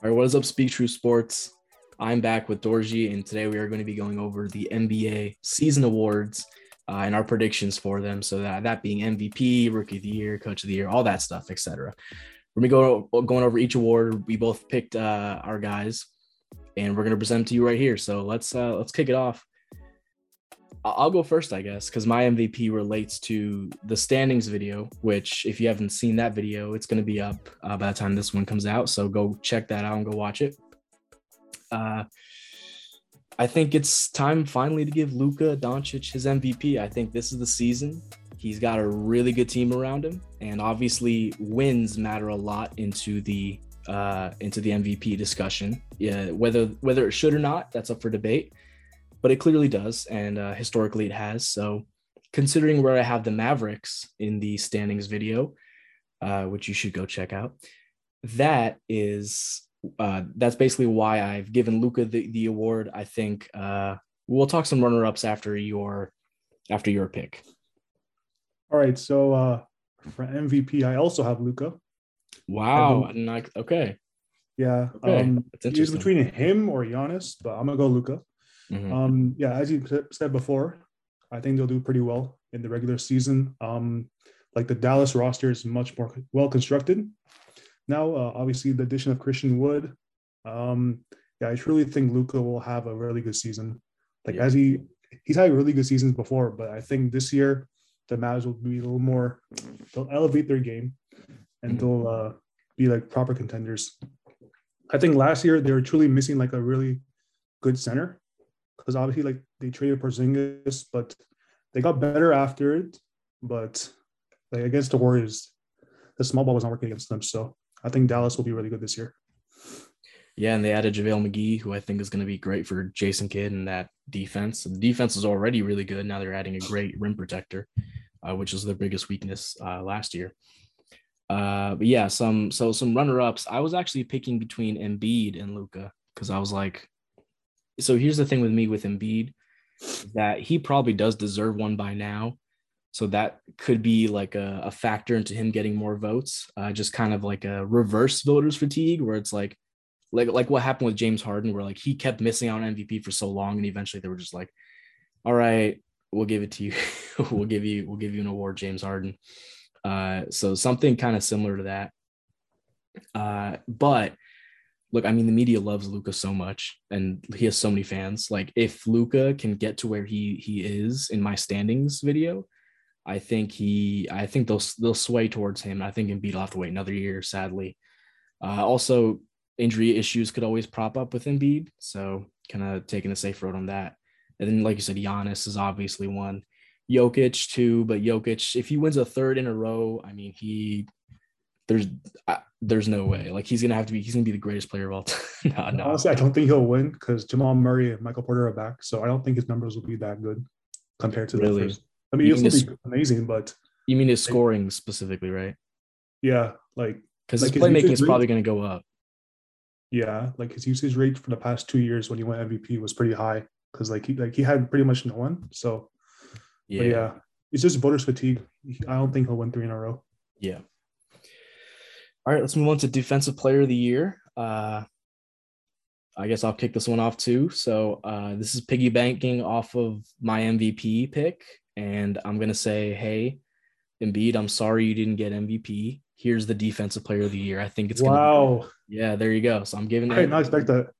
All right, what is up, Speak True Sports? I'm back with Dorji, and today we are going to be going over the NBA season awards uh, and our predictions for them. So that that being MVP, Rookie of the Year, Coach of the Year, all that stuff, etc. We're gonna go going over each award. We both picked uh, our guys, and we're gonna present to you right here. So let's uh, let's kick it off. I'll go first, I guess, because my MVP relates to the standings video, which, if you haven't seen that video, it's going to be up uh, by the time this one comes out. So go check that out and go watch it. Uh, I think it's time finally to give Luka Doncic his MVP. I think this is the season. He's got a really good team around him, and obviously wins matter a lot into the uh, into the MVP discussion. Yeah, whether whether it should or not, that's up for debate but it clearly does, and uh, historically it has. So, considering where I have the Mavericks in the standings video, uh, which you should go check out, that is uh, that's basically why I've given Luka the, the award. I think uh, we'll talk some runner ups after your after your pick. All right, so uh, for MVP, I also have Luka. Wow, not, okay. Yeah, okay. um, it's between him or Giannis, but I'm gonna go Luka. Mm-hmm. Um, yeah, as you said before, I think they'll do pretty well in the regular season. Um, like the Dallas roster is much more well constructed. Now, uh, obviously, the addition of Christian Wood, um, yeah, I truly think Luka will have a really good season. Like yeah. as he he's had really good seasons before, but I think this year the Mavs will be a little more. They'll elevate their game, and mm-hmm. they'll uh, be like proper contenders. I think last year they were truly missing like a really good center, because obviously like they traded Porzingis, but they got better after it. But like against the Warriors, the small ball was not working against them. So I think Dallas will be really good this year. Yeah, and they added JaVale McGee, who I think is going to be great for Jason Kidd and that defense. The defense is already really good. Now they're adding a great rim protector, uh, which is their biggest weakness uh, last year. Uh, but yeah, some so some runner ups. I was actually picking between Embiid and Luka because I was like, so here's the thing with me with Embiid that he probably does deserve one by now. So that could be like a, a factor into him getting more votes. Uh, just kind of like a reverse voters fatigue, where it's like, like like what happened with James Harden, where like he kept missing out on MVP for so long, and eventually they were just like, "All right, we'll give it to you. we'll give you we'll give you an award, James Harden." Uh, so something kind of similar to that. Uh, but look, I mean, the media loves Luka so much, and he has so many fans. Like, if Luka can get to where he he is in my standings video, I think he, I think they'll they'll sway towards him. I think Embiid will have to wait another year, sadly. Uh, also, injury issues could always prop up with Embiid, so kind of taking a safe road on that. And then, like you said, Giannis is obviously one. Jokic too, but Jokic, if he wins a third in a row, I mean, he there's uh, there's no way. Like he's gonna have to be. He's gonna be the greatest player of all time. no, no. Honestly, I don't think he'll win because Jamal Murray and Michael Porter are back. So I don't think his numbers will be that good compared to really? the first. I mean, it'll be amazing, but you mean his scoring like, specifically, right? Yeah, like because like his playmaking is probably going to go up. Yeah, like his usage rate for the past two years when he went MVP was pretty high because like he like he had pretty much no one. So yeah, yeah, it's just voters fatigue. I don't think he'll win three in a row. Yeah. All right, let's move on to defensive player of the year. Uh, I guess I'll kick this one off too. So uh, this is piggy banking off of my MVP pick, and I'm gonna say, hey, Embiid, I'm sorry you didn't get MVP. Here's the defensive player of the year. I think it's gonna wow. Be, yeah, there you go. So I'm giving. I did not expect that.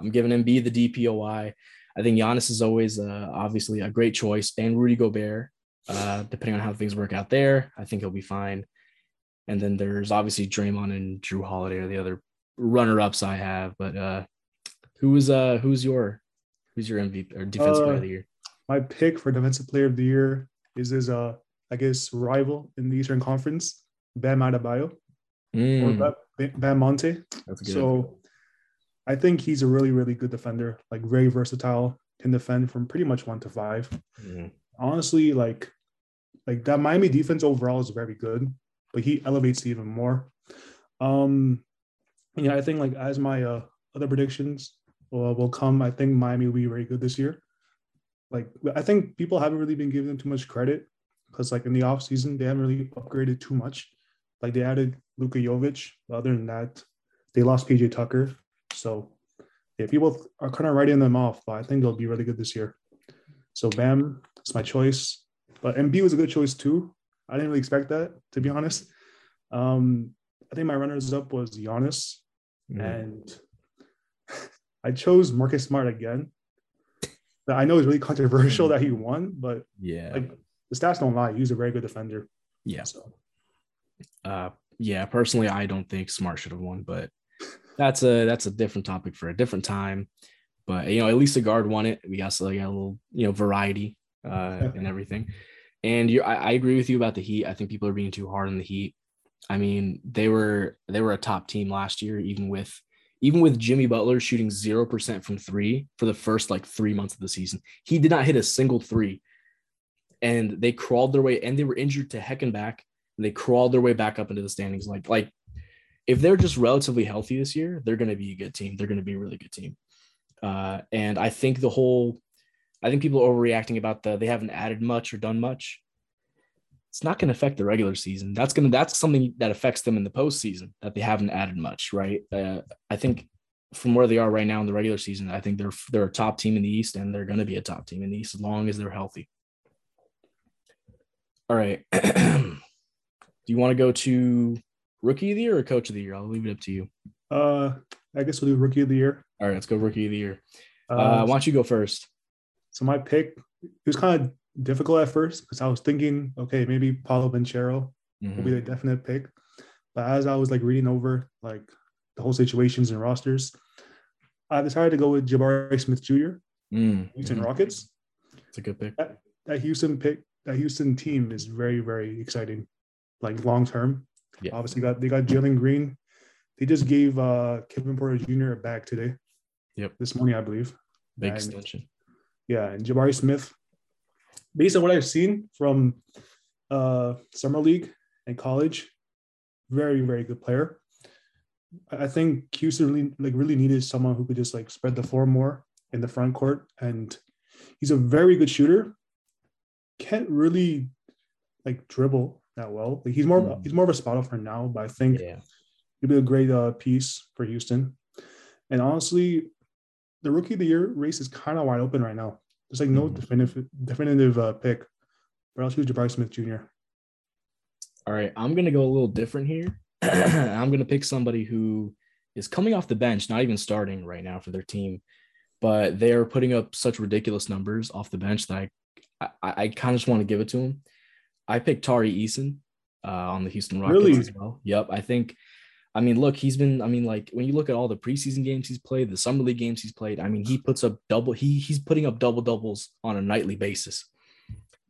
I'm giving Embiid the DPOY. I think Giannis is always uh, obviously a great choice, and Rudy Gobert. Uh, depending on how things work out there, I think he'll be fine. And then there's obviously Draymond and Jrue Holiday are the other runner ups I have. But uh who's uh who's your who's your MVP or defensive uh, player of the year? My pick for defensive player of the year is his uh I guess rival in the Eastern Conference, Bam Adebayo mm. or Bam, Bam Monte. so I think he's a really, really good defender, like very versatile, can defend from pretty much one to 5 mm. Honestly, like like that Miami defense overall is very good but he elevates even more. Um, yeah, I think like as my uh, other predictions uh, will come, I think Miami will be very good this year. Like I think people haven't really been giving them too much credit because like in the offseason, they haven't really upgraded too much. Like they added Luka Jovic. Other than that, they lost PJ Tucker. So yeah, people are kind of writing them off, but I think they'll be really good this year. So Bam, it's my choice. But Embiid was a good choice too. I didn't really expect that, to be honest. Um, I think my runners up was Giannis, mm. and I chose Marcus Smart again. I know it's really controversial that he won, but yeah, like the stats don't lie. He's a very good defender. Yeah. So. Uh, yeah. Personally, I don't think Smart should have won, but that's a that's a different topic for a different time. But you know, at least the guard won it. We got, like a little you know variety uh, and everything. And you, I, I agree with you about the Heat. I think people are being too hard on the Heat. I mean, they were they were a top team last year, even with even with Jimmy Butler shooting zero percent from three for the first like three months of the season. He did not hit a single three, and they crawled their way, and they were injured to heck and back. And they crawled their way back up into the standings. Like like if they're just relatively healthy this year, they're going to be a good team. They're going to be a really good team. Uh, and I think the whole, I think people are overreacting about the they haven't added much or done much. It's not going to affect the regular season. That's going to that's something that affects them in the postseason that they haven't added much, right? Uh, I think from where they are right now in the regular season, I think they're they're a top team in the East, and they're going to be a top team in the East as long as they're healthy. All right. Do you want to go to rookie of the year or coach of the year? I'll leave it up to you. Uh, I guess we'll do rookie of the year. All right, let's go rookie of the year. Uh, uh, why don't you go first? So my pick it was kind of difficult at first because I was thinking, okay, maybe Paolo Banchero mm-hmm. will be the definite pick. But as I was like reading over like the whole situations and rosters, I decided to go with Jabari Smith Jr. Mm-hmm. Houston Rockets. It's a good pick. That, that Houston pick, that Houston team is very, very exciting, like long term. Yeah. Obviously, got they got Jalen Green. They just gave uh, Kevin Porter Jr. a bag today. Yep. This morning, I believe. Big and, extension. Yeah, and Jabari Smith. Based on what I've seen from uh, summer league and college, very very good player. I think Houston really like really needed someone who could just like spread the floor more in the front court, and he's a very good shooter. Can't really like dribble that well. Like he's more mm. he's more of a spot up for now, but I think yeah. it'd be a great uh, piece for Houston. And honestly, the rookie of the year race is kind of wide open right now. There's like no mm. definitive definitive uh, pick, but I'll choose Jabari Smith Jr. All right, I'm gonna go a little different here. I'm gonna pick somebody who is coming off the bench, not even starting right now for their team, but they are putting up such ridiculous numbers off the bench that I I, I kind of just want to give it to him. I picked Tari Eason uh, on the Houston Rockets really? as well. Yep. I think, I mean, look, he's been, I mean, like when you look at all the preseason games he's played, the summer league games he's played, I mean, he puts up double, he he's putting up double doubles on a nightly basis.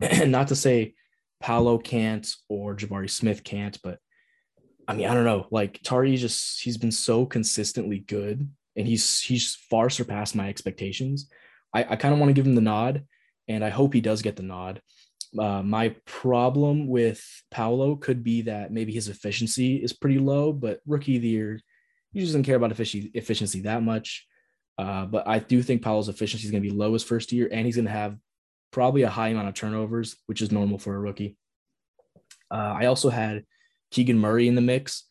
And not to say Paolo can't or Jabari Smith can't, but I mean, I don't know. Like Tari just he's been so consistently good and he's he's far surpassed my expectations. I, I kind of want to give him the nod and I hope he does get the nod. Uh, my problem with Paolo could be that maybe his efficiency is pretty low, but rookie of the year, he just doesn't care about efficiency, that much. Uh, but I do think Paolo's efficiency is going to be low his first year, and he's going to have probably a high amount of turnovers, which is normal for a rookie. Uh, I also had Keegan Murray in the mix.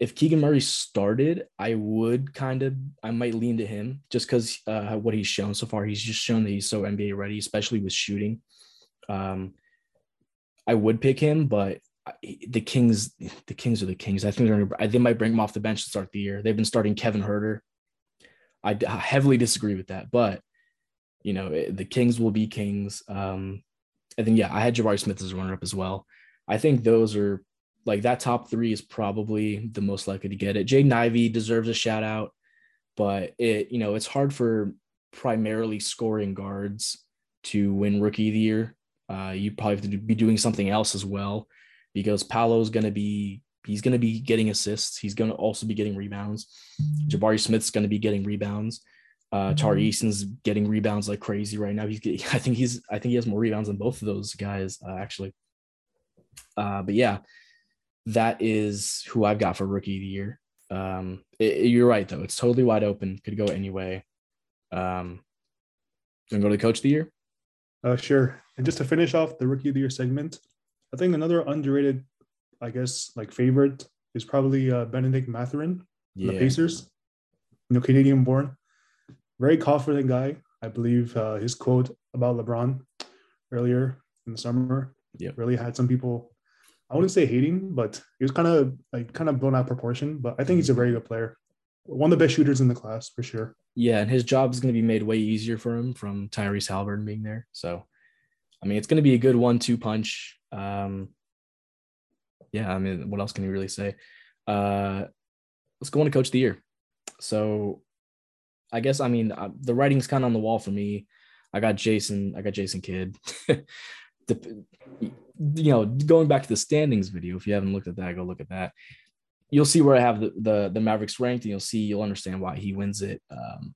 If Keegan Murray started, I would kind of, I might lean to him just because uh, what he's shown so far. He's just shown that he's so NBA ready, especially with shooting. Um, I would pick him, but the Kings, the Kings are the Kings. I think they're gonna, they might bring him off the bench to start the year. They've been starting Kevin Huerter. I heavily disagree with that, but you know the Kings will be Kings. Um, and then yeah, I had Jabari Smith as a runner up as well. I think those are like that top three is probably the most likely to get it. Jaden Ivey deserves a shout out, but it you know it's hard for primarily scoring guards to win rookie of the year. Uh, you probably have to be doing something else as well because Paolo's going to be he's going to be getting assists. He's going to also be getting rebounds. Jabari Smith's going to be getting rebounds. Uh, Tari mm-hmm. Eason's getting rebounds like crazy right now. He's getting, I think he's I think he has more rebounds than both of those guys uh, actually. Uh, but yeah, that is who I've got for rookie of the year. Um, it, you're right though; it's totally wide open. Could go anyway. Um, gonna go to the coach of the year. Uh, sure. And just to finish off the rookie of the year segment, I think another underrated, I guess, like favorite is probably uh, Bennedict Mathurin. yeah. the Pacers. You know, Canadian born, very confident guy. I believe uh, his quote about LeBron earlier in the summer yeah. really had some people I wouldn't say hating, but he was kind of like kind of blown out proportion. But I think he's a very good player, one of the best shooters in the class for sure. Yeah, and his job is going to be made way easier for him from Tyrese Haliburton being there. So, I mean, it's going to be a good one-two punch. Um, yeah, I mean, what else can you really say? Uh, let's go on to Coach of the Year. So, I guess I mean uh, the writing's kind of on the wall for me. I got Jason. I got Jason Kidd. the, you know, going back to the standings video, if you haven't looked at that, go look at that. You'll see where I have the the, the Mavericks ranked, and you'll see you'll understand why he wins it. Um,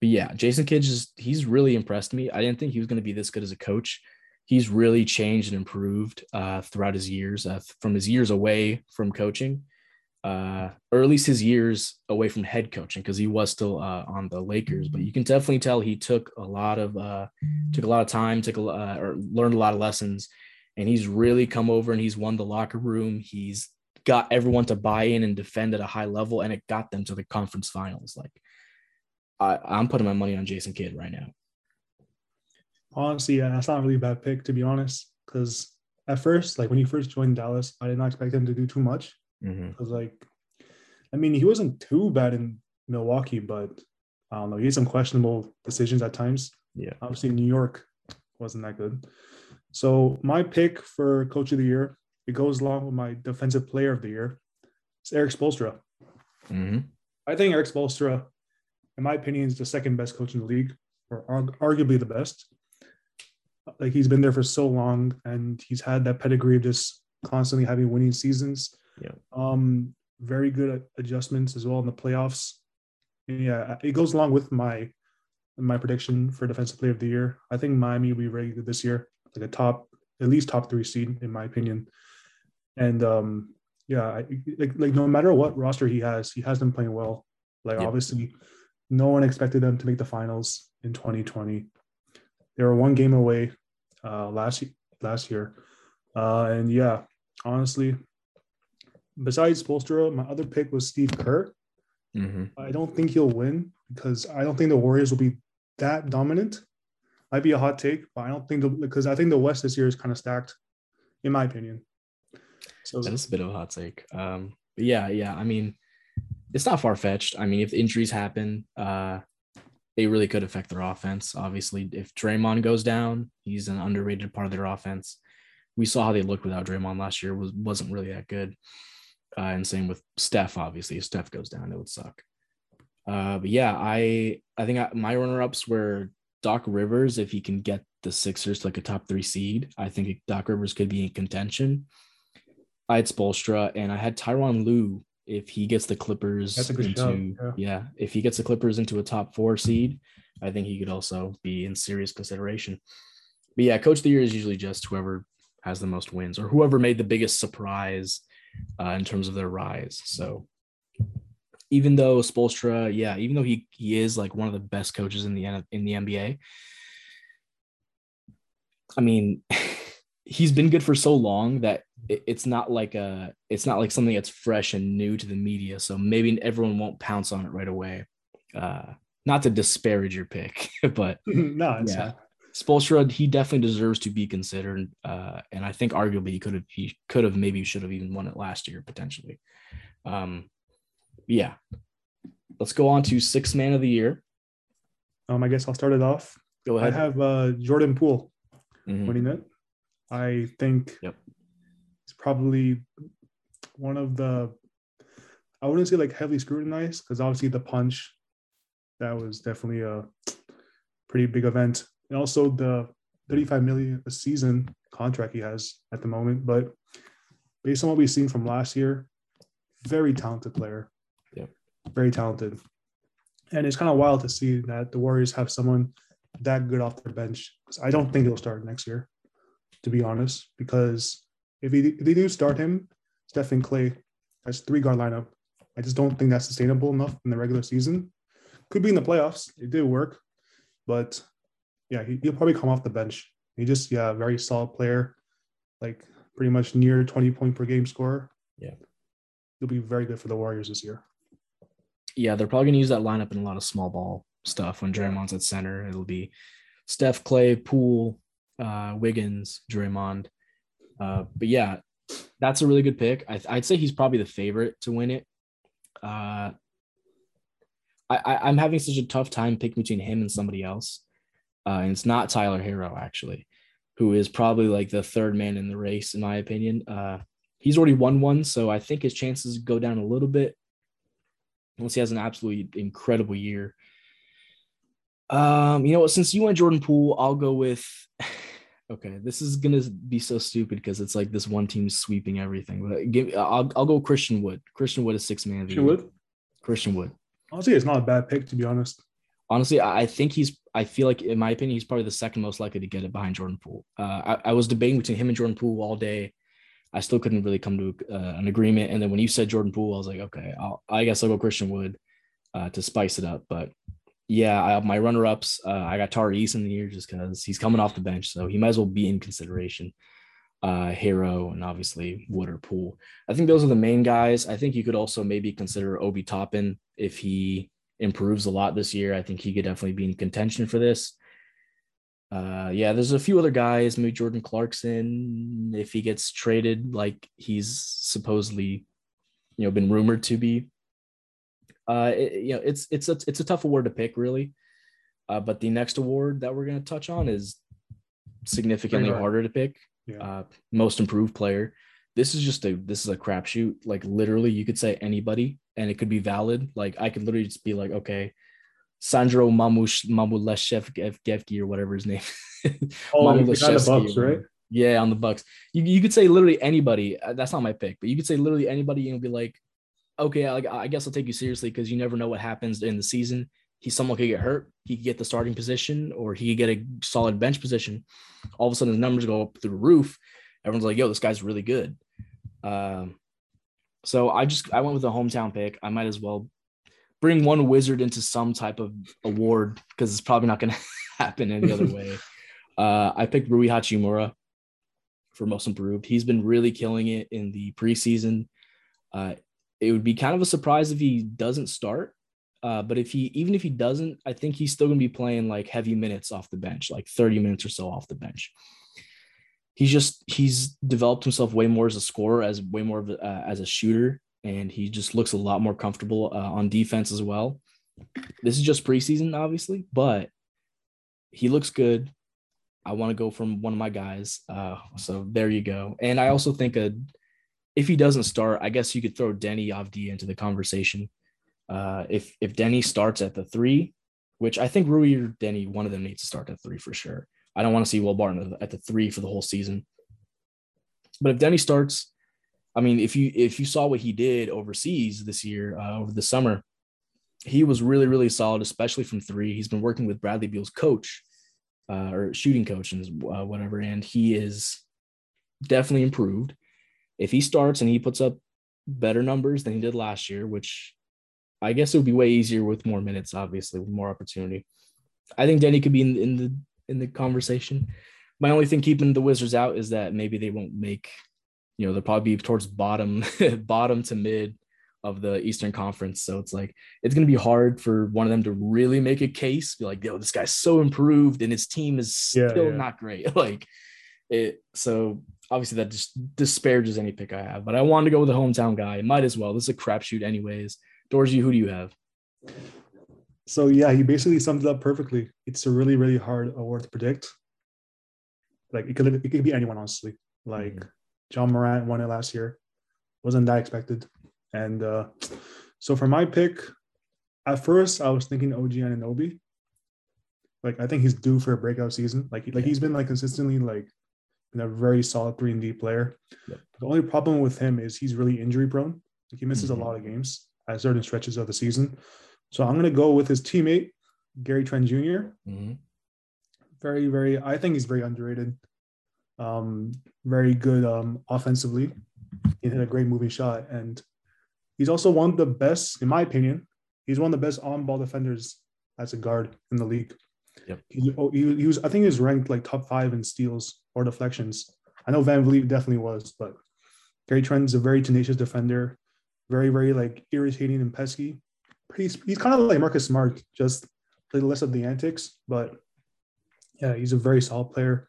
but yeah, Jason Kidd just he's really impressed me. I didn't think he was going to be this good as a coach. He's really changed and improved uh, throughout his years, uh, from his years away from coaching uh, or at least his years away from head coaching because he was still uh, on the Lakers. But you can definitely tell he took a lot of uh, took a lot of time, took a uh, or learned a lot of lessons, and he's really come over and he's won the locker room. He's got everyone to buy in and defend at a high level, and it got them to the conference finals. Like I, I'm putting my money on Jason Kidd right now. Honestly, yeah, that's not really a bad pick to be honest. Because at first, like when he first joined Dallas, I did not expect him to do too much Mm-hmm. Like, I mean, he wasn't too bad in Milwaukee, but I don't know. He had some questionable decisions at times. Yeah. Obviously, New York wasn't that good. So my pick for Coach of the Year, it goes along with my Defensive Player of the Year. It's Erik Spoelstra. Mm-hmm. I think Erik Spoelstra, in my opinion, is the second best coach in the league, or arguably the best. Like he's been there for so long, and he's had that pedigree of just constantly having winning seasons. Yeah. Um, very good adjustments as well in the playoffs. Yeah, it goes along with my my prediction for defensive player of the year. I think Miami will be very good this year, like a top, at least top three seed in my opinion. And um, yeah, like like no matter what roster he has, he has them playing well. Like obviously, no one expected them to make the finals in 2020. They were one game away uh, last last year, uh, and yeah, honestly, besides Spoelstra, my other pick was Steve Kerr. Mm-hmm. I don't think he'll win because I don't think the Warriors will be that dominant. Might be a hot take, but I don't think the, because I think the West this year is kind of stacked, in my opinion. So that's a bit of a hot take. Um, but yeah, yeah. I mean, it's not far fetched. I mean, if injuries happen, uh, they really could affect their offense. Obviously, if Draymond goes down, he's an underrated part of their offense. We saw how they looked without Draymond last year was wasn't really that good. Uh, and same with Steph, obviously. If Steph goes down, it would suck. Uh, but yeah, I I think I, my runner ups were Doc Rivers. If he can get the Sixers to like a top three seed, I think Doc Rivers could be in contention. I had Spoelstra and I had Tyronn Lue. If he gets the Clippers into yeah. yeah, if he gets the Clippers into a top four seed, I think he could also be in serious consideration. But yeah, coach of the year is usually just whoever has the most wins or whoever made the biggest surprise uh, in terms of their rise. So even though Spoelstra, yeah, even though he he is like one of the best coaches in the in the NBA, I mean, he's been good for so long that it's not like a it's not like something that's fresh and new to the media. So maybe everyone won't pounce on it right away. Uh, not to disparage your pick, but no, yeah. Not. Spoelstra, he definitely deserves to be considered, uh, and I think arguably he could have he could have maybe should have even won it last year potentially. Um, yeah, let's go on to six man of the year. Um, I guess I'll start it off. Go ahead. I have uh, Jordan Poole mm-hmm. winning it. I think yep. it's probably one of the I wouldn't say like heavily scrutinized because obviously the punch that was definitely a pretty big event and also the 35 million a season contract he has at the moment. But based on what we've seen from last year, very talented player. Yeah. Very talented. And it's kind of wild to see that the Warriors have someone that good off their bench. Because I don't think he'll start next year, to be honest. Because if, he, if they do start him, Stephen Klay has three guard lineup. I just don't think that's sustainable enough in the regular season. Could be in the playoffs. It did work, but yeah, he, will probably come off the bench. He just yeah, very solid player, like pretty much near 20 point per game score. Yeah. He'll be very good for the Warriors this year. yeah, they're probably gonna use that lineup in a lot of small ball stuff when Draymond's at center. It'll be Steph, Klay, Poole, uh, Wiggins, Draymond. Uh, but yeah, that's a really good pick. I, would say he's probably the favorite to win it. Uh, I, am having such a tough time picking between him and somebody else. Uh, and it's not Tyler Herro, actually, who is probably like the third man in the race, in my opinion. Uh, he's already won one, so I think his chances go down a little bit unless he has an absolutely incredible year. Um, you know what? Since you went Jordan Poole, I'll go with. okay, this is gonna be so stupid because it's like this one team sweeping everything. But give, I'll I'll go Christian Wood. Christian Wood is six man. Christian Wood. Christian Wood. Honestly, it's not a bad pick to be honest. Honestly, I think he's. I feel like, in my opinion, he's probably the second most likely to get it behind Jordan Poole. Uh, I, I was debating between him and Jordan Poole all day. I still couldn't really come to uh, an agreement. And then when you said Jordan Poole, I was like, okay, I'll, i guess I'll go Christian Wood uh, to spice it up. But yeah, I, my runner ups, uh, I got Tari in here just because he's coming off the bench. So he might as well be in consideration. Uh, Herro and obviously Wood or Poole. I think those are the main guys. I think you could also maybe consider Obi Toppin if he improves a lot this year. I think he could definitely be in contention for this. Uh, yeah, there's a few other guys, maybe Jordan Clarkson, if he gets traded, like he's supposedly, you know, been rumored to be. Uh, it, you know, it's it's a it's a tough award to pick, really. Uh, but the next award that we're going to touch on is significantly harder to pick. Yeah. Uh, most improved player. This is just a this is a crapshoot. Like literally, you could say anybody, and it could be valid. Like I could literally just be like, okay, Sandro Mamush Mamulev or whatever his name. oh, on the Bucks, right? Yeah, on the Bucks. You, you could say literally anybody. Uh, that's not my pick, but you could say literally anybody and you'll be like, okay, like I guess I'll take you seriously because you never know what happens in the season. He someone could get hurt, he could get the starting position, or he could get a solid bench position. All of a sudden, the numbers go up through the roof. Everyone's like, "Yo, this guy's really good." Um, so I just I went with a hometown pick. I might as well bring one wizard into some type of award because it's probably not going to happen any other way. Uh, I picked Rui Hachimura for most improved. He's been really killing it in the preseason. Uh, it would be kind of a surprise if he doesn't start. Uh, but if he even if he doesn't, I think he's still going to be playing like heavy minutes off the bench, like 30 minutes or so off the bench. He's just he's developed himself way more as a scorer, as way more of a, uh, as a shooter, and he just looks a lot more comfortable uh, on defense as well. This is just preseason, obviously, but he looks good. I want to go from one of my guys. Uh, so there you go. And I also think a, if he doesn't start, I guess you could throw Deni Avdija into the conversation. Uh, if if Deni starts at the three, which I think Rui or Deni, one of them needs to start at three for sure. I don't want to see Will Barton at the three for the whole season. But if Deni starts, I mean, if you if you saw what he did overseas this year uh, over the summer, he was really really solid, especially from three. He's been working with Bradley Beal's coach uh, or shooting coach and uh, whatever, and he is definitely improved. If he starts and he puts up better numbers than he did last year, which I guess it would be way easier with more minutes, obviously, with more opportunity. I think Deni could be in, in the in the conversation. My only thing keeping the Wizards out is that maybe they won't make you know they'll probably be towards bottom bottom to mid of the Eastern Conference. So it's like it's gonna be hard for one of them to really make a case, be like, yo, this guy's so improved and his team is still yeah, yeah. not great. like it so obviously that just disparages any pick I have, but I wanted to go with a hometown guy. Might as well. This is a crapshoot anyways. Dorji, who do you have? So yeah, he basically summed it up perfectly. It's a really, really hard award to predict. Like it could it could be anyone, honestly. Like mm-hmm. Ja Morant won it last year. Wasn't that expected. And uh, so for my pick, at first I was thinking OG Anunoby. Like I think he's due for a breakout season. Like like he's been like consistently like been a very solid three and D player. Yep. The only problem with him is he's really injury prone. Like he misses mm-hmm. a lot of games at certain stretches of the season. So I'm gonna go with his teammate Gary Trent junior mm-hmm. Very very. I think he's very underrated. Um, very good um, offensively. He hit a great moving shot, and he's also one of the best, in my opinion. He's one of the best on-ball defenders as a guard in the league. Yep. He, oh, he, he was, I think, he was ranked like top five in steals or deflections. I know VanVleet definitely was, but Gary Trent is a very tenacious defender, very, very like irritating and pesky. he's he's kind of like Marcus Smart, just play less of the antics, but yeah, he's a very solid player.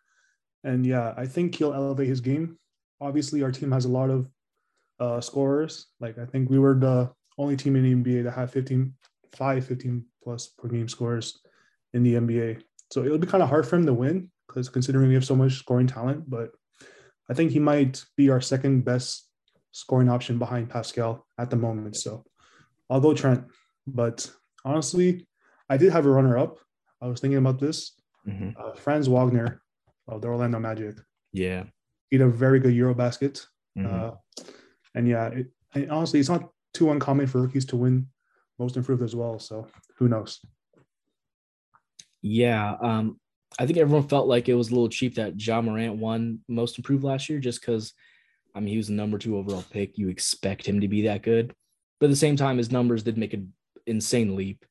And yeah, I think he'll elevate his game. Obviously, our team has a lot of uh, scorers. Like I think we were the only team in the NBA that had 15, 5, 15 plus per game scores in the NBA. So it'll be kind of hard for him to win because considering we have so much scoring talent, but I think he might be our second best scoring option behind Pascal at the moment. So I'll go Trent. But honestly, I did have a runner up. I was thinking about this. Mm-hmm. Uh, Franz Wagner of the Orlando Magic. Yeah. He had a very good Eurobasket. Mm-hmm. Uh, and yeah, it, and honestly, it's not too uncommon for rookies to win most improved as well. So who knows? Yeah. Um, I think everyone felt like it was a little cheap that Ja Morant won most improved last year just because, I mean, he was the number two overall pick. You expect him to be that good. But at the same time, his numbers did make an insane leap.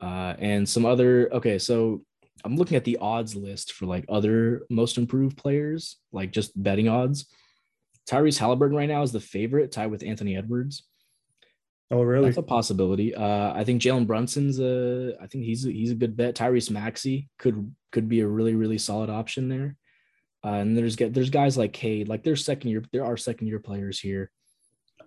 Uh, and some other, okay, so I'm looking at the odds list for like other most improved players, like just betting odds. Tyrese Haliburton right now is the favorite, tied with Anthony Edwards. Oh, really? That's a possibility. Uh, I think Jalen Brunson's a. I think he's a, he's a good bet. Tyrese Maxey could could be a really really solid option there. Uh, and there's get there's guys like Cade, like there's second year. There are second year players here.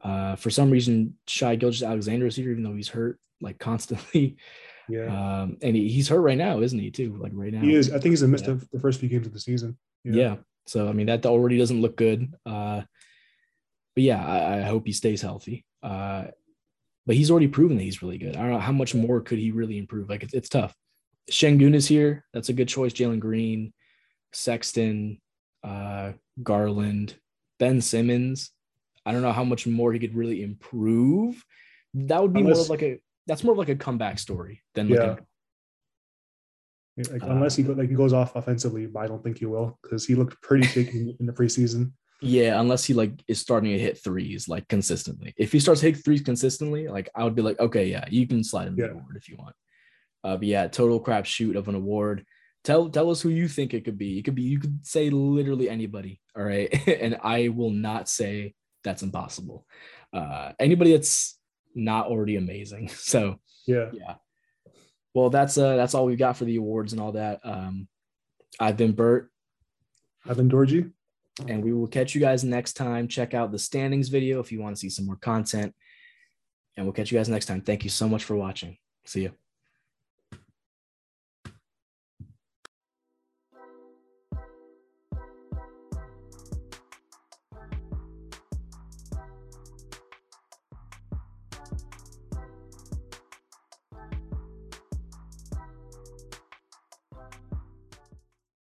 Uh, for some reason, Shai Gilgeous-Alexander is here, even though he's hurt like constantly. Yeah. Um, and he, he's hurt right now, isn't he? Too like right now. He is. I think he's a missed yeah. the first few games of the season. Yeah. yeah. So I mean that already doesn't look good. Uh, but yeah, I, I hope he stays healthy. Uh, but he's already proven that he's really good. I don't know how much more could he really improve. Like it's, it's tough. Sengun is here. That's a good choice. Jalen Green, Sexton, uh, Garland, Ben Simmons. I don't know how much more he could really improve. That would be unless, more of like a that's more of like a comeback story than yeah. Like a, like, uh, unless he like he goes off offensively, but I don't think he will because he looked pretty shaky in the preseason. Yeah, unless he like is starting to hit threes like consistently. If he starts hitting threes consistently, like I would be like, okay, yeah, you can slide him yeah. the award if you want. Uh, but yeah, total crap shoot of an award. Tell tell us who you think it could be. It could be you could say literally anybody. All right, and I will not say that's impossible. Uh, anybody that's not already amazing. So yeah, yeah. Well, that's uh that's all we've got for the awards and all that. Um, I've been Bert. I've been Dorji. And we will catch you guys next time. Check out the standings video if you want to see some more content. And we'll catch you guys next time. Thank you so much for watching. See you.